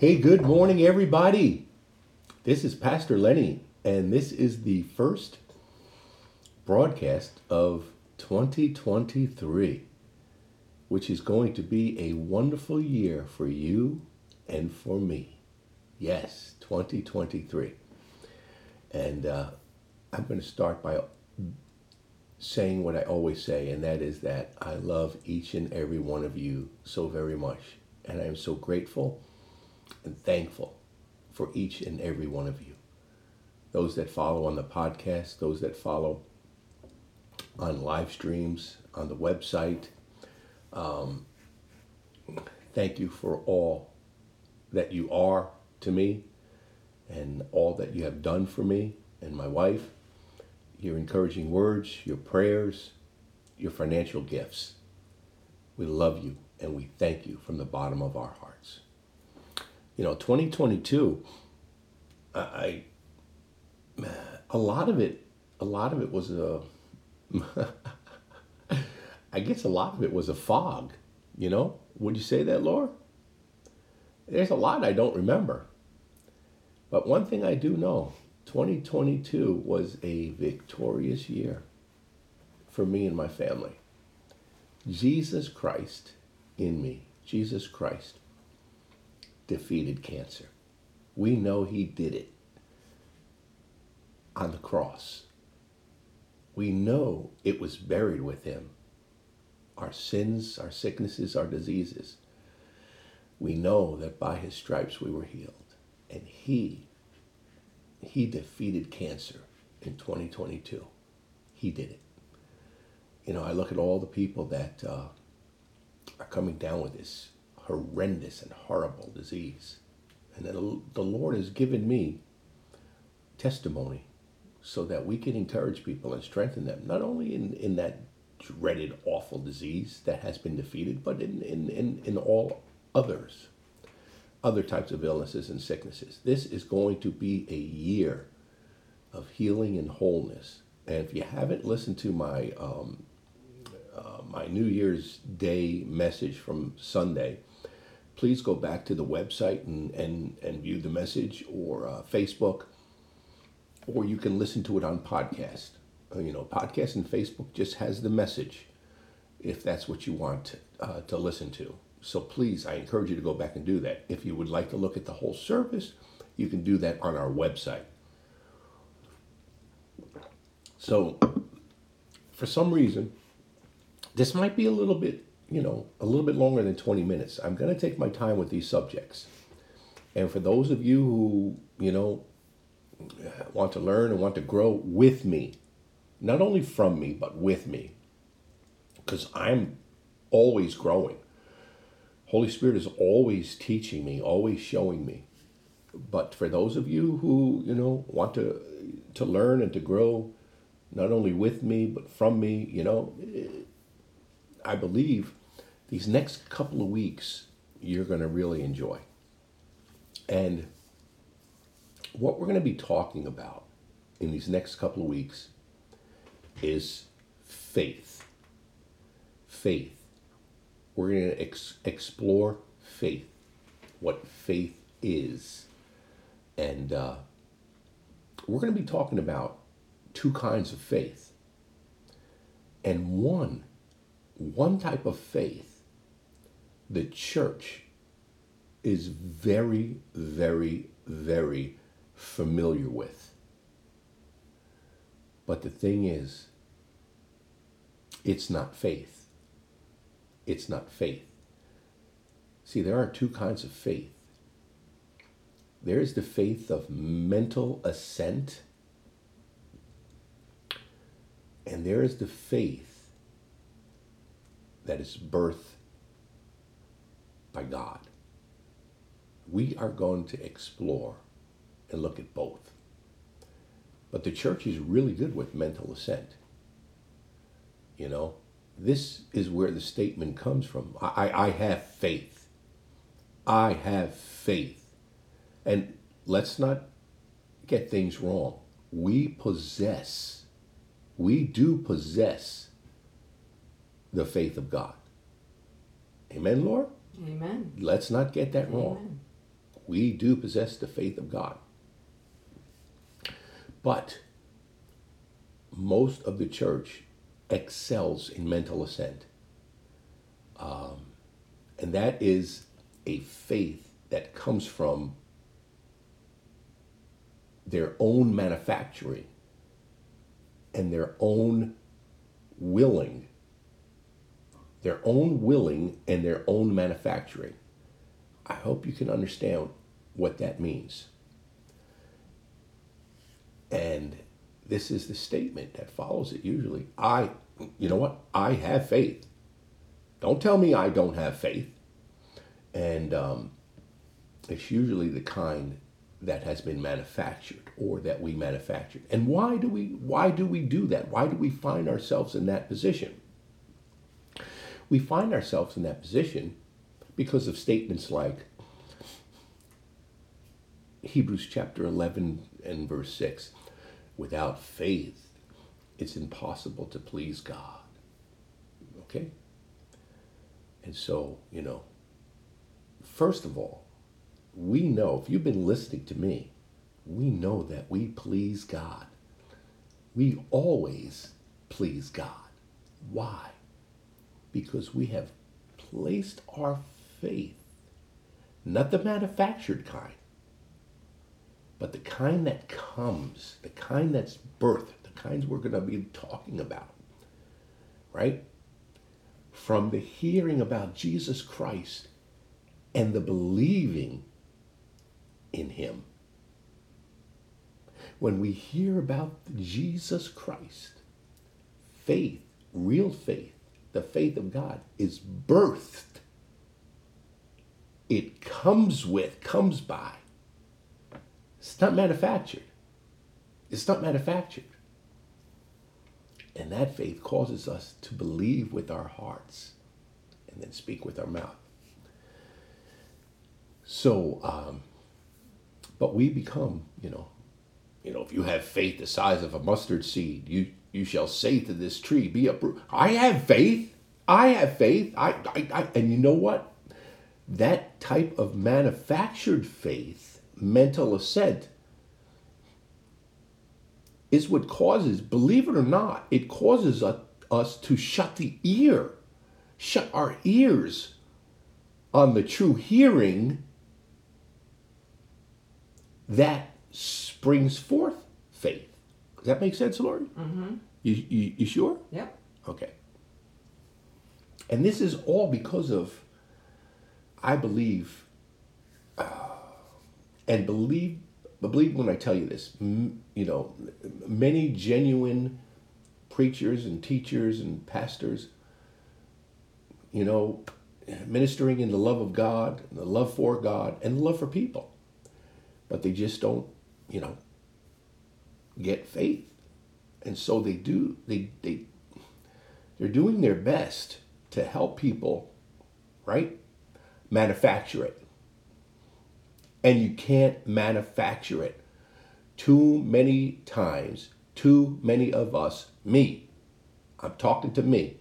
Hey, good morning, everybody. This is Pastor Lenny, and this is the first broadcast of 2023, which is going to be a wonderful year for you and for me. Yes, 2023. And uh, I'm going to start by saying what I always say, and that is that I love each and every one of you so very much. And I am so grateful and thankful for each and every one of you. Those that follow on the podcast, those that follow on live streams, on the website. Um, thank you for all that you are to me and all that you have done for me and my wife, your encouraging words, your prayers, your financial gifts. We love you and we thank you from the bottom of our hearts you know 2022 i a lot of it a lot of it was a i guess a lot of it was a fog you know? Would you say that Lori? There's a lot i don't remember. But one thing i do know 2022 was a victorious year for me and my family. Jesus christ in me. Jesus christ defeated cancer. We know he did it on the cross. We know it was buried with him. Our sins, our sicknesses, our diseases. We know that by his stripes we were healed. And he, he defeated cancer in 2022. He did it. You know, I look at all the people that uh, are coming down with this horrendous and horrible disease. And the Lord has given me testimony so that we can encourage people and strengthen them, not only in, in that dreaded, awful disease that has been defeated, but in, in, in, in all others, other types of illnesses and sicknesses. This is going to be a year of healing and wholeness. And if you haven't listened to my um, uh, my New Year's Day message from Sunday, please go back to the website and, and, and view the message or uh, Facebook, or you can listen to it on podcast. Uh, you know, podcast and Facebook just has the message if that's what you want uh, to listen to. So please, I encourage you to go back and do that. If you would like to look at the whole service, you can do that on our website. So, for some reason, this might be a little bit you know, a little bit longer than 20 minutes. I'm going to take my time with these subjects. And for those of you who, you know, want to learn and want to grow with me, not only from me, but with me, because I'm always growing. Holy Spirit is always teaching me, always showing me. But for those of you who, you know, want to to learn and to grow, not only with me, but from me, you know, I believe these next couple of weeks you're going to really enjoy. And what we're going to be talking about in these next couple of weeks is faith. Faith. We're going to ex- explore faith, what faith is. And uh, we're going to be talking about two kinds of faith. And one, one type of faith the church is very, very, very familiar with. But the thing is, it's not faith. It's not faith. See, there are two kinds of faith. There's the faith of mental assent, and there is the faith that is birth by God. We are going to explore and look at both. But the church is really good with mental assent. You know, this is where the statement comes from. I, I have faith. I have faith. And let's not get things wrong. We possess, we do possess the faith of God. Amen, Lord? Amen. Let's not get that wrong. We do possess the faith of God. But most of the church excels in mental assent. Um, and that is a faith that comes from their own manufacturing and their own willing, their own willing and their own manufacturing. I hope you can understand what that means. And this is the statement that follows it usually. I, you know what? I have faith. Don't tell me I don't have faith. And um, it's usually the kind that has been manufactured or that we manufactured. And why do we why do we do that? Why do we find ourselves in that position? We find ourselves in that position because of statements like Hebrews chapter 11 and verse 6 without faith it's impossible to please God. Okay? And so, you know, first of all, we know, if you've been listening to me, we know that we please God. We always please God. Why? Because we have placed our faith, not the manufactured kind, but the kind that comes, the kind that's birthed, the kinds we're going to be talking about, right? From the hearing about Jesus Christ and the believing in him. When we hear about Jesus Christ, faith, real faith, the faith of God is birthed. It comes with, comes by. It's not manufactured. It's not manufactured. And that faith causes us to believe with our hearts and then speak with our mouth. So, um, but we become, you know, you know, if you have faith the size of a mustard seed, you you shall say to this tree, be uprooted. I have faith. I have faith. I, I, I and you know what? That type of manufactured faith, mental assent, is what causes, believe it or not, it causes us, us to shut the ear, shut our ears on the true hearing that springs forth faith. Does that make sense, Lori? Mm-hmm. You, you, you sure? Yep. Okay. And this is all because of, I believe, uh, and believe, believe when I tell you this, m- you know, many genuine preachers and teachers and pastors, you know, ministering in the love of God, the love for God, and the love for people but they just don't, you know, get faith. And so they do, they, they, they're doing their best to help people, right? Manufacture it. And you can't manufacture it. Too many times, too many of us, me, I'm talking to me,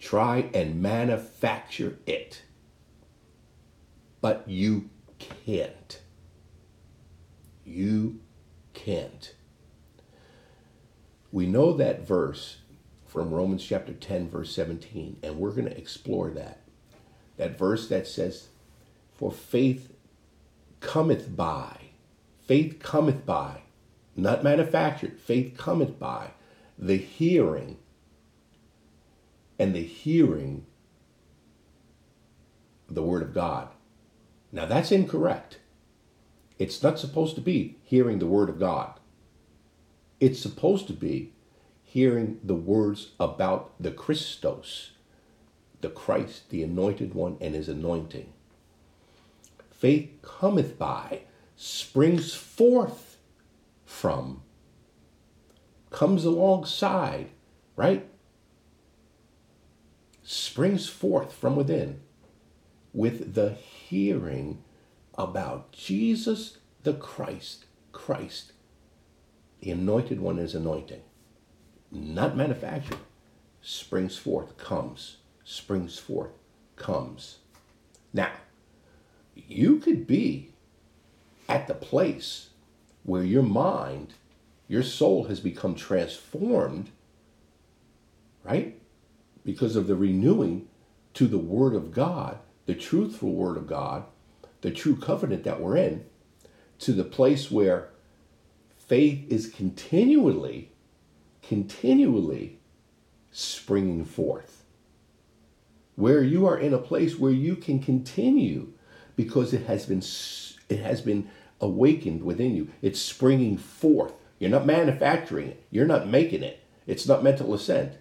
try and manufacture it. But you can't. You can't. We know that verse from Romans chapter 10, verse 17, and we're going to explore that. That verse that says, For faith cometh by, faith cometh by, not manufactured, faith cometh by the hearing, and the hearing the word of God. Now that's incorrect. It's not supposed to be hearing the word of God. It's supposed to be hearing the words about the Christos, the Christ, the anointed one, and his anointing. Faith cometh by, springs forth from, comes alongside, right? Springs forth from within with the hearing about Jesus the Christ, Christ, the anointed one is anointing, not manufactured, springs forth, comes, springs forth, comes. Now, you could be at the place where your mind, your soul has become transformed, right? Because of the renewing to the Word of God, the truthful Word of God, the true covenant that we're in, to the place where faith is continually, continually springing forth. Where you are in a place where you can continue because it has been it has been awakened within you. It's springing forth. You're not manufacturing it. You're not making it. It's not mental assent.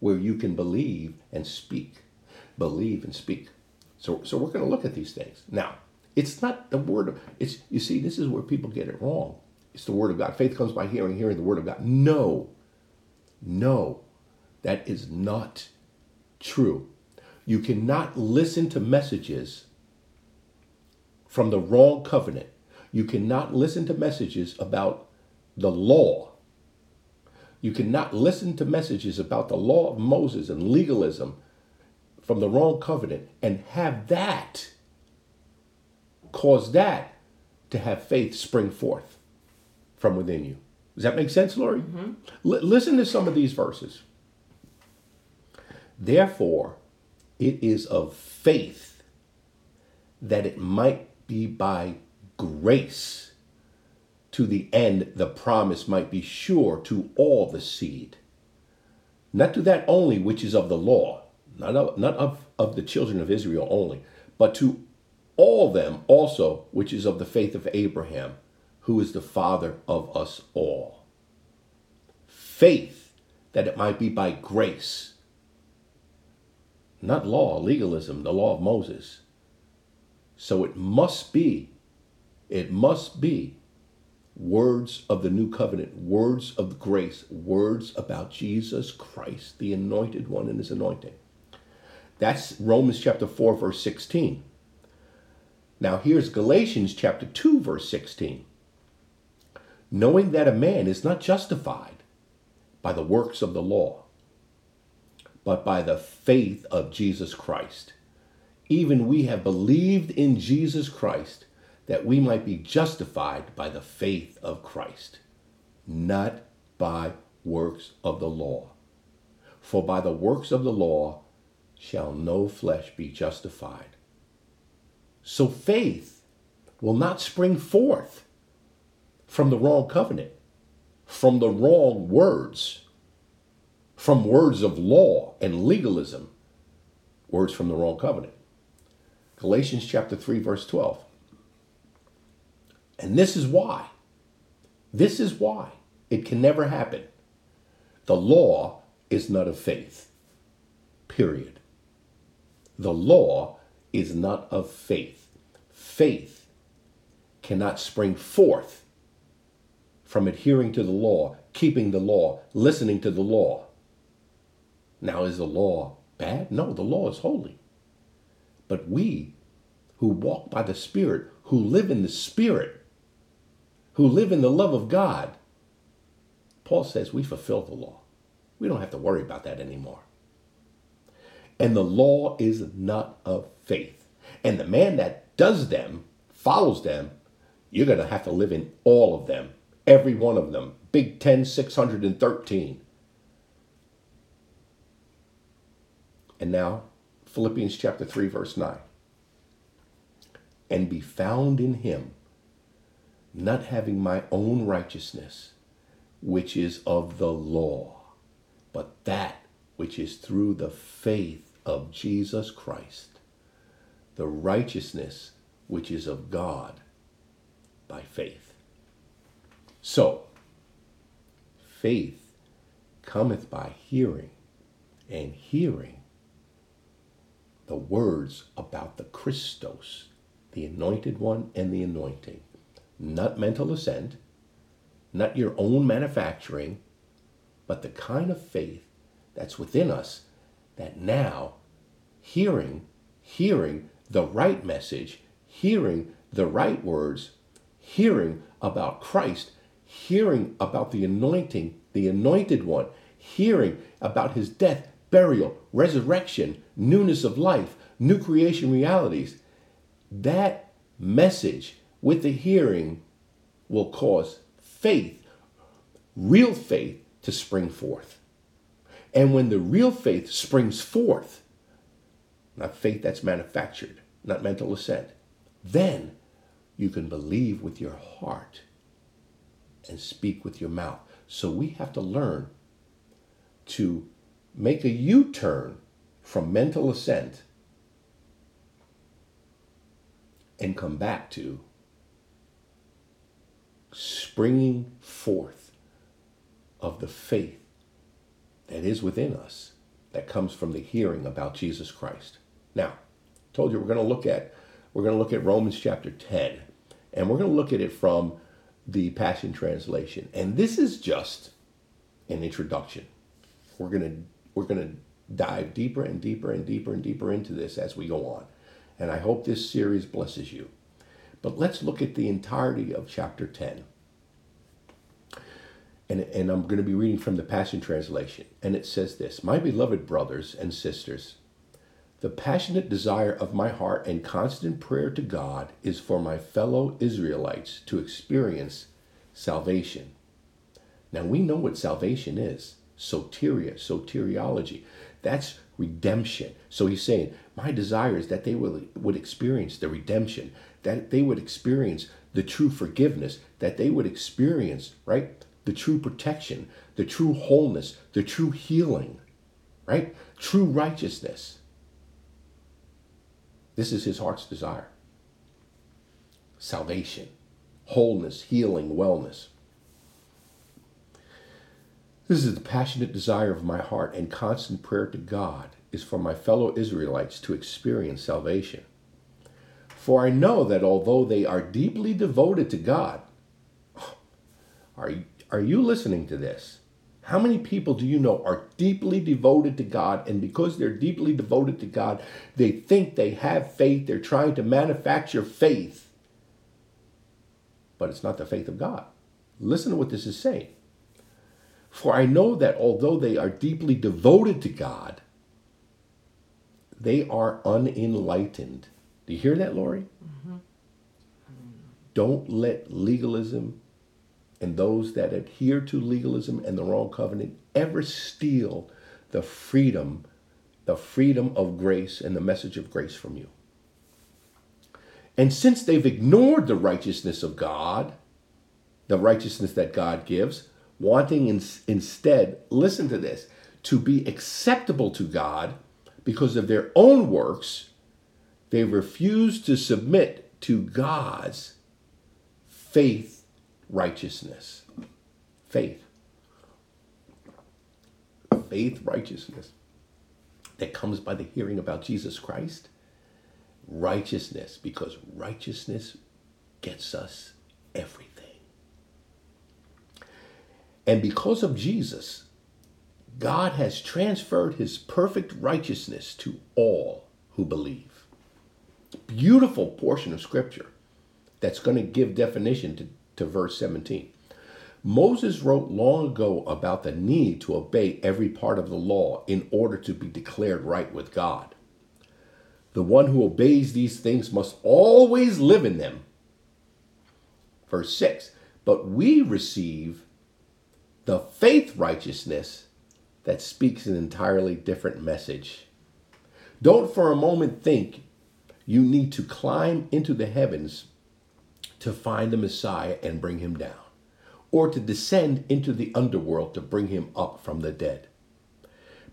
Where you can believe and speak. Believe and speak. So, so we're going to look at these things. Now, it's not the word of it's you see, this is where people get it wrong. It's the word of God. Faith comes by hearing, hearing the word of God. No. No. That is not true. You cannot listen to messages from the wrong covenant. You cannot listen to messages about the law. You cannot listen to messages about the law of Moses and legalism from the wrong covenant and have that cause that to have faith spring forth from within you. Does that make sense, Lori? Mm-hmm. L- listen to some of these verses. Therefore, it is of faith that it might be by grace to the end the promise might be sure to all the seed. Not to that only which is of the law, not of, not of, of the children of Israel only, but to all them also which is of the faith of Abraham, who is the father of us all. Faith that it might be by grace, not law, legalism, the law of Moses. So it must be, it must be words of the new covenant, words of grace, words about Jesus Christ, the anointed one and his anointing. That's Romans chapter 4, verse 16. Now here's Galatians chapter 2, verse 16. Knowing that a man is not justified by the works of the law, but by the faith of Jesus Christ. Even we have believed in Jesus Christ that we might be justified by the faith of Christ, not by works of the law. For by the works of the law shall no flesh be justified. So faith will not spring forth from the wrong covenant, from the wrong words, from words of law and legalism, words from the wrong covenant. Galatians chapter 3, verse 12. And this is why. This is why it can never happen. The law is not of faith. Period. The law is not of faith. Faith cannot spring forth from adhering to the law, keeping the law, listening to the law. Now, is the law bad? No, the law is holy. But we who walk by the Spirit, who live in the Spirit, who live in the love of God, Paul says we fulfill the law. We don't have to worry about that anymore. And the law is not of faith. And the man that does them, follows them, you're going to have to live in all of them, every one of them. Big 10, 613. And now, Philippians chapter 3, verse 9. And be found in him, not having my own righteousness, which is of the law, but that which is through the faith of Jesus Christ, the righteousness which is of God by faith. So, faith cometh by hearing, and hearing the words about the Christos, the anointed one and the anointing. Not mental assent, not your own manufacturing, but the kind of faith that's within us that now hearing, hearing the right message, hearing the right words, hearing about Christ, hearing about the anointing, the anointed one, hearing about his death, burial, resurrection, newness of life, new creation realities. That message with the hearing will cause faith, real faith, to spring forth. And when the real faith springs forth, not faith that's manufactured, not mental assent, then you can believe with your heart and speak with your mouth. So we have to learn to make a U turn from mental assent and come back to springing forth of the faith that is within us that comes from the hearing about Jesus Christ. Now, I told you we're going to look at we're going to look at Romans chapter 10 and we're going to look at it from the Passion Translation. And this is just an introduction. We're going to we're going to dive deeper and deeper and deeper and deeper into this as we go on. And I hope this series blesses you. But let's look at the entirety of chapter 10. And, and I'm going to be reading from the Passion Translation. And it says this My beloved brothers and sisters, the passionate desire of my heart and constant prayer to God is for my fellow Israelites to experience salvation. Now we know what salvation is soteria, soteriology. That's redemption. So he's saying, My desire is that they would, would experience the redemption, that they would experience the true forgiveness, that they would experience, right, the true protection, the true wholeness, the true healing, right, true righteousness. This is his heart's desire salvation, wholeness, healing, wellness. This is the passionate desire of my heart and constant prayer to God is for my fellow Israelites to experience salvation. For I know that although they are deeply devoted to God, are, are you listening to this? How many people do you know are deeply devoted to God, and because they're deeply devoted to God, they think they have faith, they're trying to manufacture faith, but it's not the faith of God? Listen to what this is saying. For I know that although they are deeply devoted to God, they are unenlightened. Do you hear that, Lori? Mm-hmm. Don't let legalism and those that adhere to legalism and the wrong covenant ever steal the freedom, the freedom of grace and the message of grace from you. And since they've ignored the righteousness of God, the righteousness that God gives, wanting in, instead, listen to this, to be acceptable to God because of their own works, they refuse to submit to God's faith righteousness. Faith. Faith righteousness that comes by the hearing about Jesus Christ. Righteousness, because righteousness gets us everything. And because of Jesus, God has transferred his perfect righteousness to all who believe. Beautiful portion of scripture that's going to give definition to, to verse 17. Moses wrote long ago about the need to obey every part of the law in order to be declared right with God. The one who obeys these things must always live in them. Verse 6 But we receive the faith righteousness that speaks an entirely different message. Don't for a moment think you need to climb into the heavens to find the Messiah and bring him down, or to descend into the underworld to bring him up from the dead.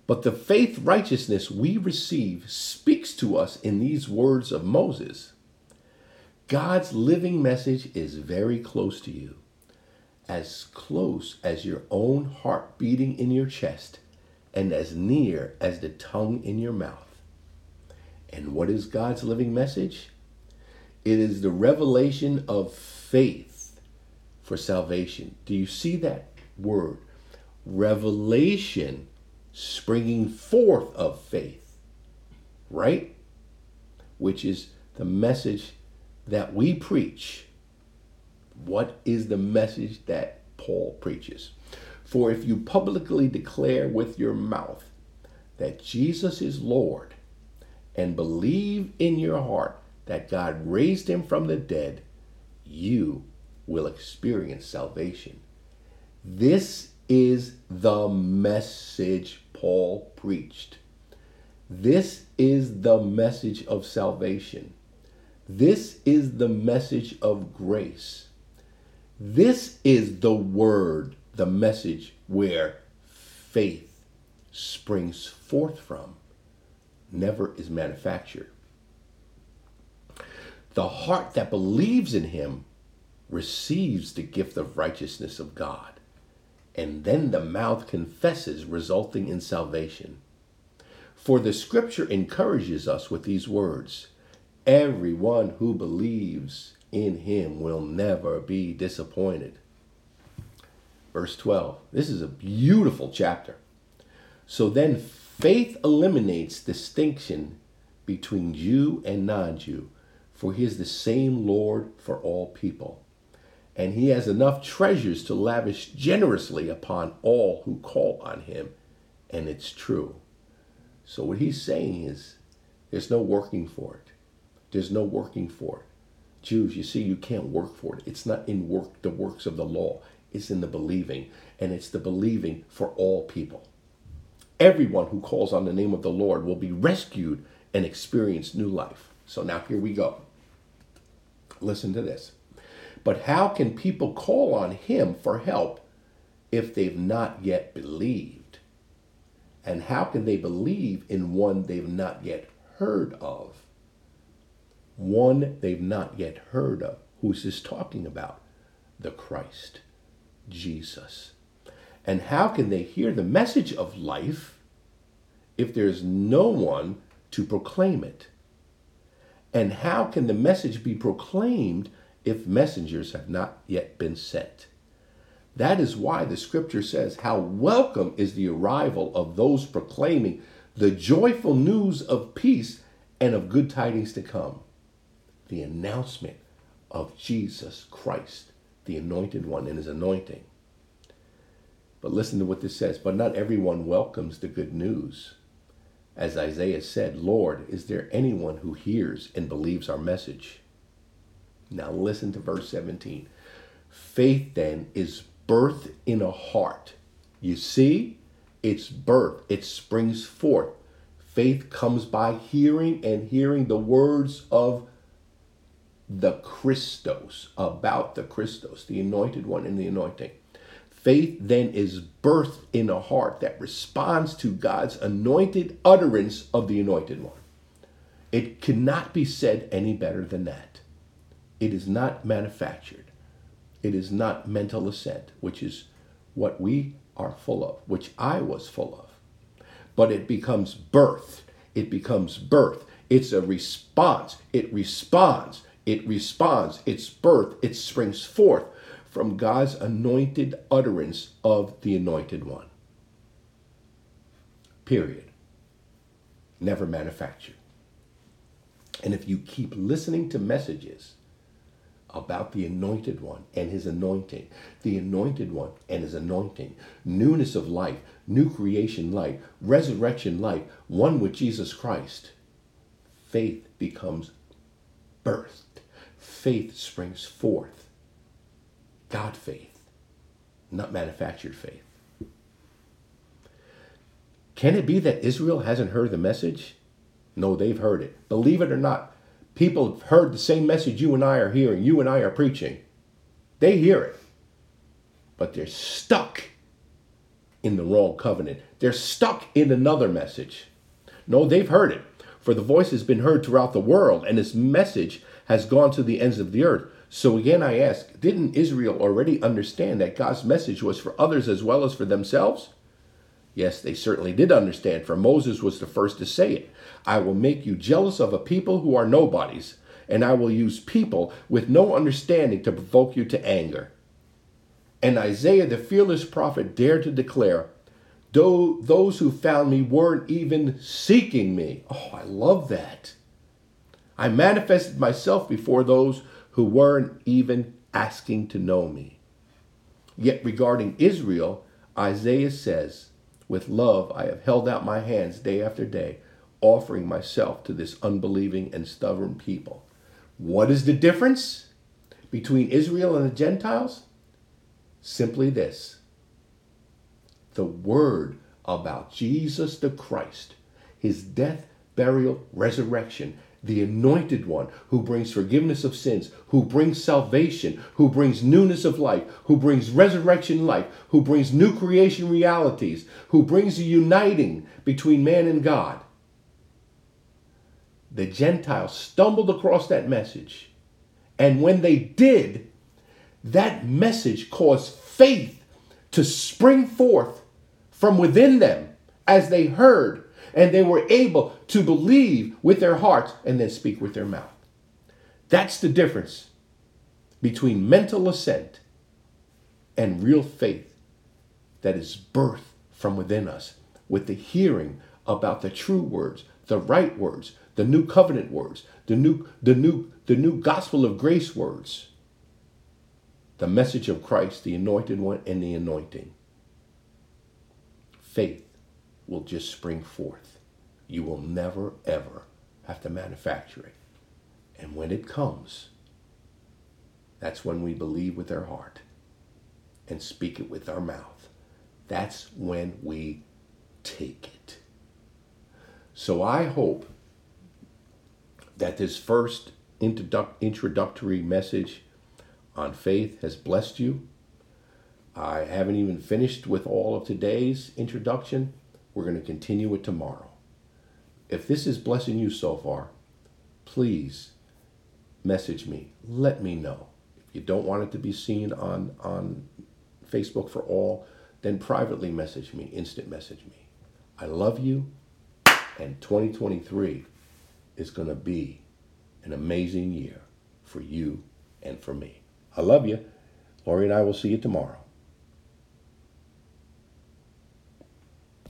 But the faith righteousness we receive speaks to us in these words of Moses. God's living message is very close to you as close as your own heart beating in your chest and as near as the tongue in your mouth. And what is God's living message? It is the revelation of faith for salvation. Do you see that word? Revelation springing forth of faith, right? Which is the message that we preach what is the message that Paul preaches? For if you publicly declare with your mouth that Jesus is Lord and believe in your heart that God raised him from the dead, you will experience salvation. This is the message Paul preached. This is the message of salvation. This is the message of grace. This is the word, the message where faith springs forth from, never is manufactured. The heart that believes in him receives the gift of righteousness of God, and then the mouth confesses, resulting in salvation. For the scripture encourages us with these words Everyone who believes in him will never be disappointed. Verse 12. This is a beautiful chapter. So then, faith eliminates distinction between Jew and non Jew for he is the same Lord for all people. And he has enough treasures to lavish generously upon all who call on him. And it's true. So, what he's saying is there's no working for it. There's no working for it. Jews, you see, you can't work for it. It's not in work the works of the law. It's in the believing, and it's the believing for all people. Everyone who calls on the name of the Lord will be rescued and experience new life. So now here we go. Listen to this. But how can people call on him for help if they've not yet believed? And how can they believe in one they've not yet heard of? One they've not yet heard of. Who's this talking about? The Christ, Jesus. And how can they hear the message of life if there's no one to proclaim it? And how can the message be proclaimed if messengers have not yet been sent? That is why the scripture says, How welcome is the arrival of those proclaiming the joyful news of peace and of good tidings to come. The announcement of Jesus Christ, the anointed one, and his anointing. But listen to what this says. But not everyone welcomes the good news. As Isaiah said, Lord, is there anyone who hears and believes our message? Now listen to verse 17. Faith then is birth in a heart. You see, it's birth, it springs forth. Faith comes by hearing and hearing the words of the Christos, about the Christos, the anointed one in the anointing. Faith then is birthed in a heart that responds to God's anointed utterance of the anointed one. It cannot be said any better than that. It is not manufactured. It is not mental assent, which is what we are full of, which I was full of. But it becomes birth. It becomes birth. It's a response. It responds. It responds. It's birth. It springs forth from God's anointed utterance of the anointed one. Period. Never manufactured. And if you keep listening to messages about the anointed one and his anointing, the anointed one and his anointing, newness of life, new creation life, resurrection life, one with Jesus Christ, faith becomes birthed. Faith springs forth God faith, not manufactured faith. Can it be that Israel hasn't heard the message? No, they've heard it. Believe it or not, people have heard the same message you and I are hearing, you and I are preaching. They hear it, but they're stuck in the wrong covenant. They're stuck in another message. No, they've heard it, for the voice has been heard throughout the world, and its message has gone to the ends of the earth. So again, I ask, didn't Israel already understand that God's message was for others as well as for themselves? Yes, they certainly did understand, for Moses was the first to say it. I will make you jealous of a people who are nobodies, and I will use people with no understanding to provoke you to anger. And Isaiah, the fearless prophet, dared to declare, Though those who found me weren't even seeking me. Oh, I love that. I manifested myself before those who weren't even asking to know me. Yet regarding Israel, Isaiah says, With love I have held out my hands day after day, offering myself to this unbelieving and stubborn people. What is the difference? between Israel and the Gentiles? Simply this the word about Jesus the Christ, his death, burial, resurrection, the anointed one who brings forgiveness of sins, who brings salvation, who brings newness of life, who brings resurrection life, who brings new creation realities, who brings a uniting between man and God. The Gentiles stumbled across that message. And when they did, that message caused faith to spring forth from within them as they heard and they were able to believe with their hearts and then speak with their mouth. That's the difference between mental assent and real faith that is birthed from within us with the hearing about the true words, the right words, the new covenant words, the new the new the new gospel of grace words. The message of Christ, the anointed one and the anointing. Faith will just spring forth. You will never, ever have to manufacture it. And when it comes, that's when we believe with our heart and speak it with our mouth. That's when we take it. So I hope that this first introductory message on faith has blessed you. I haven't even finished with all of today's introduction. We're going to continue it tomorrow. If this is blessing you so far, please message me. Let me know. If you don't want it to be seen on, on Facebook for all, then privately message me, instant message me. I love you, and 2023 is going to be an amazing year for you and for me. I love you. Lori and I will see you tomorrow.